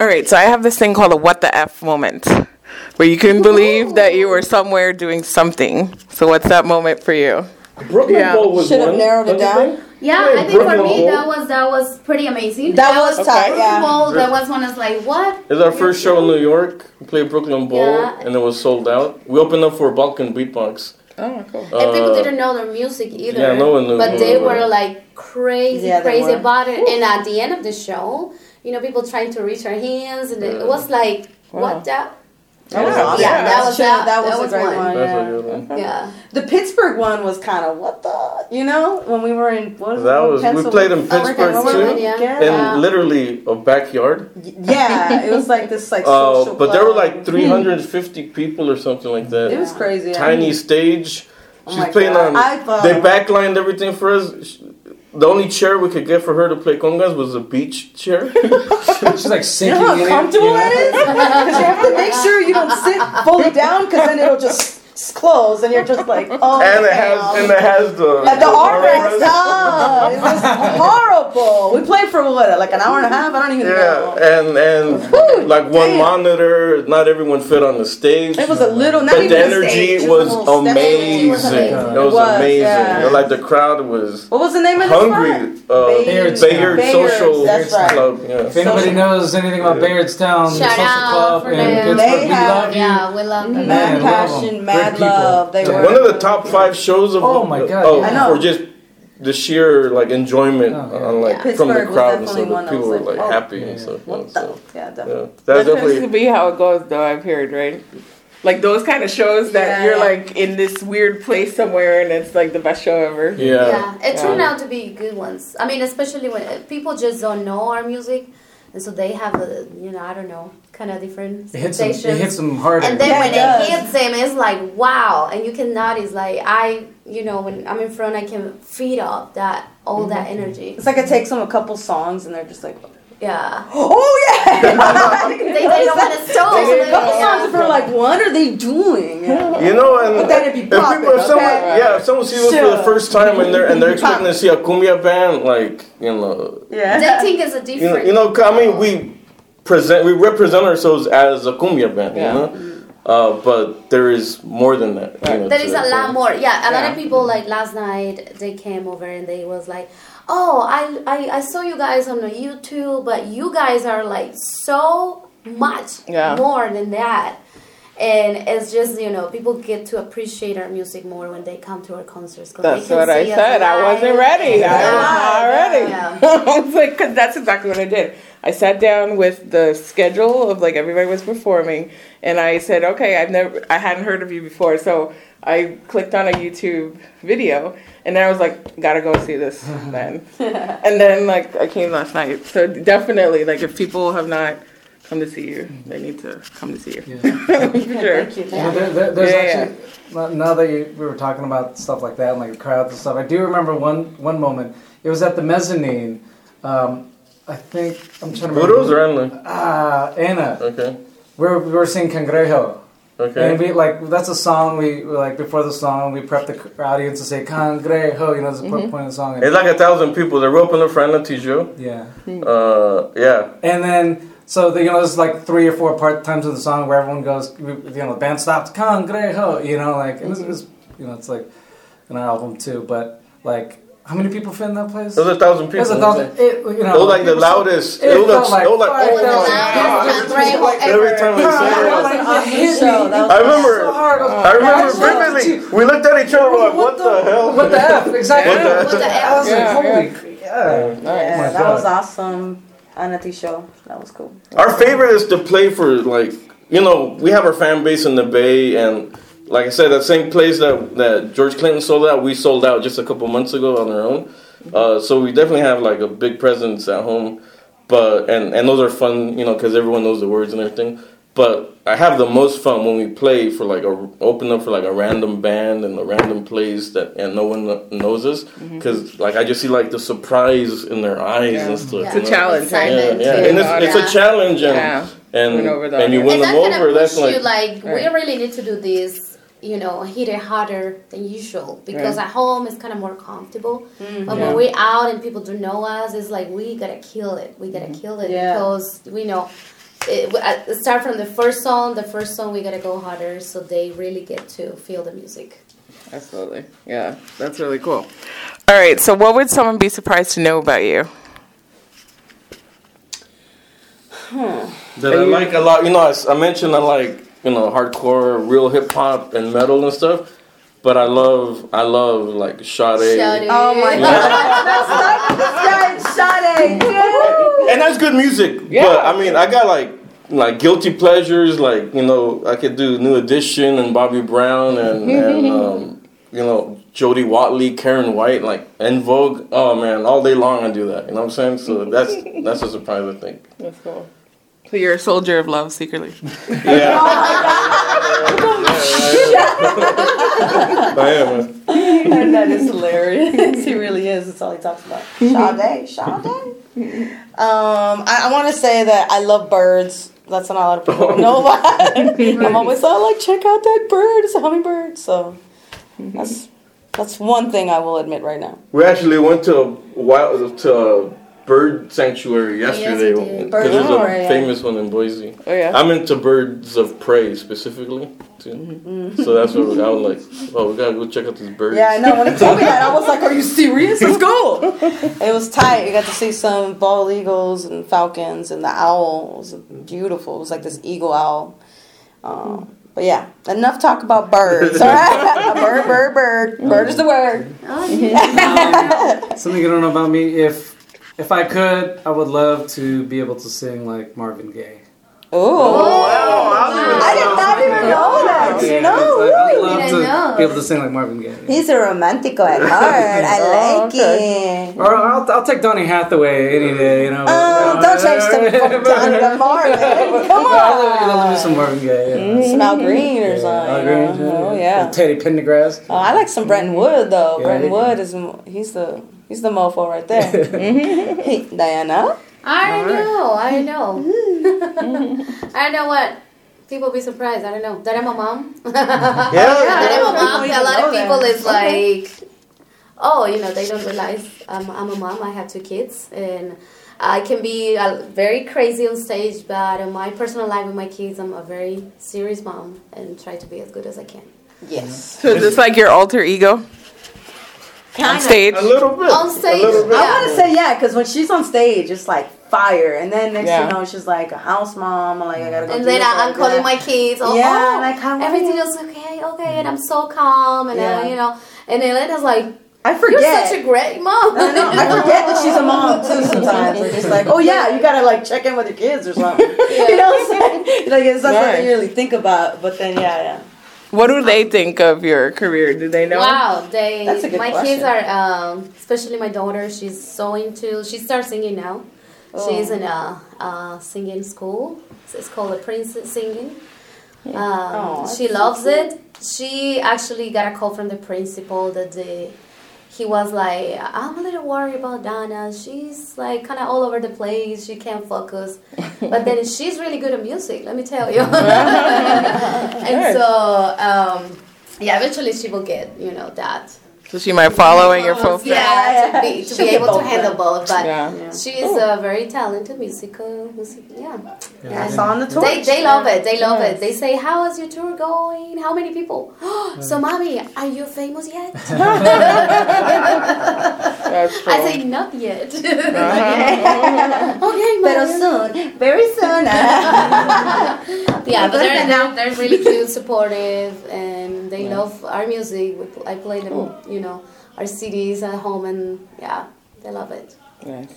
All right, so I have this thing called a what the F moment where you can believe that you were somewhere doing something. So, what's that moment for you? Brooklyn Yeah. Bowl was Should have one, narrowed it down. think? Yeah, Yeah, I think for me Bowl. that was that was pretty amazing. That was tight, Brooklyn yeah. Bowl, that was one I was like, what? It's our first show in New York. We played Brooklyn Bowl, Yeah. and it was sold out. We opened up for Balkan Beatbox. Oh, cool. and people Uh, didn't know their music either. yeah, no one knew But they they were were. like crazy, Yeah, crazy were. about it. And at the end of the show, you know, people trying to reach our hands, and it was like, Wow. what the. That was Yeah. awesome. Yeah, that was- Sure, that- that was that a great one. one. That's yeah. a good one. Yeah. The Pittsburgh one was kind of what the you know when we were in what was That it, was- we played in Oh, Pittsburgh, what was too. it? Yeah. Yeah. In literally a backyard. yeah, it was like this like Uh, social but there were like 350 people or something like that. It was crazy. I Tiny mean, stage. Oh She's my playing God. on. I thought- they backlined everything for us. Sh- The only chair we could get for her to play congas was a beach chair. She's like sinking You know how in comfortable it. it is? Because you have to make sure you don't sit fully down because then it'll just s- close and you're just like, oh. and it has damn. and it has the At the armrest, armrest. oh, it was horrible. We played for what, like an hour and a half? I don't even Yeah, know. and and like one damn. monitor. Not everyone fit on the stage. It was a little, not but even the energy stage, just a was little amazing. was It amazing. was, It was, amazing. yeah. You know, like the crowd was What was the name of the hungry. Uh, Bayard's Bayard Bayard's, Social that's right. Club. Yeah. If anybody knows anything about Bayardstown, the Shout social club for in. Pittsburgh, we love you. Yeah, we love them. Man, Mad passion, Great mad people. love. They Yeah. were One of the top five shows of Oh my God, Oh, yeah. I for just the sheer like enjoyment Oh, yeah. on like Yeah. from the Pittsburgh was crowd and so stuff. one that that People was were like, like oh, happy yeah. and stuff. What yeah, the? so, Yeah, yeah, definitely. that's That tends definitely to be how it goes, though. I've heard, right? Like those kind of shows that Yeah, you're yeah. like in this weird place somewhere, and it's like the best show ever. yeah. Yeah, it Yeah. turned out to be good ones. I mean, especially when uh, people just don't know our music, and so they have a, you know, I don't know, kind of different It hits them, sensations. it hits them harder. and then Yeah, when it does. it hits them, it's like wow, and you can notice like I, you know, when I'm in front, I can feed off that all that Mm-hmm. energy. It's like it takes them a couple songs and they're just like, Yeah, oh yeah. they, they don't want to stop. There's a couple songs if we're like, what are they doing? You know, and But then it'd be if people, if someone, okay? yeah, if someone sees us for the first time and they're and they're expecting to see a cumbia band, like you know, Yeah. They think it's a you know, you know, I mean, we present, we represent ourselves as a cumbia band, Yeah. you know, uh, but there is more than that. you know, There to a lot so. more. Yeah, a lot of people like last night they came over and they was like, "Oh, I, I I saw you guys on the YouTube, but you guys are like so much Yeah. more than that." And it's just you know people get to appreciate our music more when they come to our concerts. 'cause That's what I said. I wasn't ready. I was not ready. Yeah. I was like, because that's exactly what I did. I sat down with the schedule of like everybody was performing, and I said, okay, I've never, I hadn't heard of you before, so I clicked on a YouTube video, and then I was like, gotta go see this then. and then like I came last night, so definitely like if people have not come to see you, they need to come to see you. Yeah. For sure. Thank you. You know, there, there, there's Yeah, actually now- now that you, we were talking about stuff like that and like crowds and stuff. I do remember one one moment. It was at the mezzanine. Um, I think I'm trying to remember. Budos or Anna? Ah, Anna. Okay, We were, we were singing Cangrejo. Okay. And we like that's a song we like before the song we prep the audience to say Cangrejo. You know, that's the Mm-hmm. point of the song. And, It's like a thousand people. They were open for Ana Tijoux. yeah. Uh, yeah. And then, so the, you know, there's like three or four part times of the song where everyone goes, you know, the band stops, Cangrejo, you know, like, and it's, it's, you know, it's like an album too, but like, how many people fit in that place? It was a thousand people. There's a thousand, it, you know, It was like the loudest. It It was felt like, like it was like, oh five oh It was the my god. Cangrejo. Every time we That sang was it. an awesome show. That I remember. so hard. I remember Yeah, so- vividly. We looked at each other. Like, what the hell? What the F? Exactly. What the- What the I was F? like, Yeah, holy, yeah. yeah. Yeah, Oh that God. was awesome. Anati show. That was cool. Our favorite is to play for like you know we have our fan base in the Bay and like I said that same place that that George Clinton sold out we sold out just a couple months ago on our own. Uh, so we definitely have like a big presence at home, but and and those are fun you know because everyone knows the words and everything. But I have the most fun when we play for like a open up for like a random band and a random place that and no one knows us because like I just see like the surprise in their eyes Yeah. and stuff. Yeah. It's a know? challenge, right? Yeah, yeah, too. and it's, it's Yeah. a challenge, and Yeah. and Win over the and you win and them over. That's like you like we really need to do this you know hit it harder than usual because Right. at home it's kind of more comfortable mm-hmm. but Yeah. when we're out and people don't know us it's like we gotta kill it we gotta mm-hmm. kill it Yeah. because we know it, start from the first song. The first song we gotta go harder, so they really get to feel the music. Absolutely. Yeah, that's really cool. All right, so what would someone be surprised to know about you? Hmm. That I like a lot. You know, I mentioned I like you know hardcore, real hip hop and metal and stuff. But I love I love like Sade. Shout Oh my god. That's not Sade. and that's good music. Yeah. But I mean, I got like like guilty pleasures. Like you know, I could do New Edition and Bobby Brown and, and um, you know Jody Watley, Karyn White, like En Vogue. Oh man, all day long I do that. You know what I'm saying? So that's that's a surprise. I think. That's cool. So you're a soldier of love secretly. Yeah. I am. Man. that is hilarious. he really is. That's all he talks about. Sade, Sade. Um, I, I want to say that I love birds. That's not a lot of people know about. I'm always like, check out that bird. It's a hummingbird. So that's that's one thing I will admit right now. We actually went to a wild to a bird sanctuary yesterday we did. because there's Bird- a famous one in Boise. Oh yeah. I'm into birds of prey specifically too. So that's what I was like. Oh, we gotta go check out these birds. Yeah, I know. When he told me that, I was like, "Are you serious? Let's go!" It was tight. You got to see some bald eagles and falcons, and the owl was beautiful. It was like this eagle owl. Um, but yeah, enough talk about birds. All right, bird, bird, bird. Bird is the word. Oh, yeah. Something you don't know about me. If if I could, I would love to be able to sing like Marvin Gaye. Oh, I did not even know that. You know, I'd love didn't to know. be able to sing like Marvin Gaye. he's a romantico at heart. I Oh, like it. Or I'll, I'll take Donny Hathaway any day, you know. Oh, don't change the fucking Johnny to Marvin. Come I love, I love on. me some Marvin Gaye. Yeah. Some Al mm-hmm. Green or something. Al Green, know? Oh yeah. Teddy Pendergrass. Oh, I like some Brenton Wood though. Yeah, Brenton Wood is he's the he's the mofo right there. hey, Diana. I know, I know. I know what people be surprised. I don't know that I'm a mom. Yeah. that I'm a mom. A lot of people that. is like, oh, you know, they don't realize I'm, I'm a mom. I have two kids, and I can be uh, very crazy on stage, but in my personal life with my kids, I'm a very serious mom and try to be as good as I can. Yes. So is this like your alter ego on stage? A little bit. On stage, A little bit. I Yeah. want to say yeah, because when she's on stage, it's like fire, and then next Yeah. you know she's like a house mom. I'm like I gotta go. And do then I, I'm like calling that. my kids. Oh, Yeah, oh, like, how are everything is okay, okay, and I'm so calm, and Yeah. uh, you know, and then Elena's like, I forget. "You're such a great mom." I know. I forget that she's a mom too. Sometimes like, it's like, oh yeah, you gotta like check in with your kids or something. You know what I'm saying? Like it's not Nice. something you really think about, but then yeah, yeah. What do they think of your career? Do they know? Wow, they That's a good my question. kids are um, especially my daughter. She's so into. She starts singing now. Oh. She's in a, a singing school. It's called the Princess Singing. Um, Oh, she that's so loves it. She actually got a call from the principal that the he was like, I'm a little worried about Donna. She's like kind of all over the place. She can't focus. But then she's really good at music, let me tell you. and so, um, yeah, eventually she will get, you know, that. So she might follow in your footsteps. Yeah, to be, to be able to both handle then. both. But Yeah. she's a very talented musical, music, yeah. I saw on the tour. They, they love it. They love Yes. it. They say, "How is your tour going? How many people?" so, mommy, are you famous yet? That's cool. I say, "Not yet." Uh-huh. okay, Pero soon, very soon. Yeah, but they're, now. they're, they're really cute, supportive, and they love our music. We- I play them, oh. you know, our CDs at home, and yeah, they love it. Nice.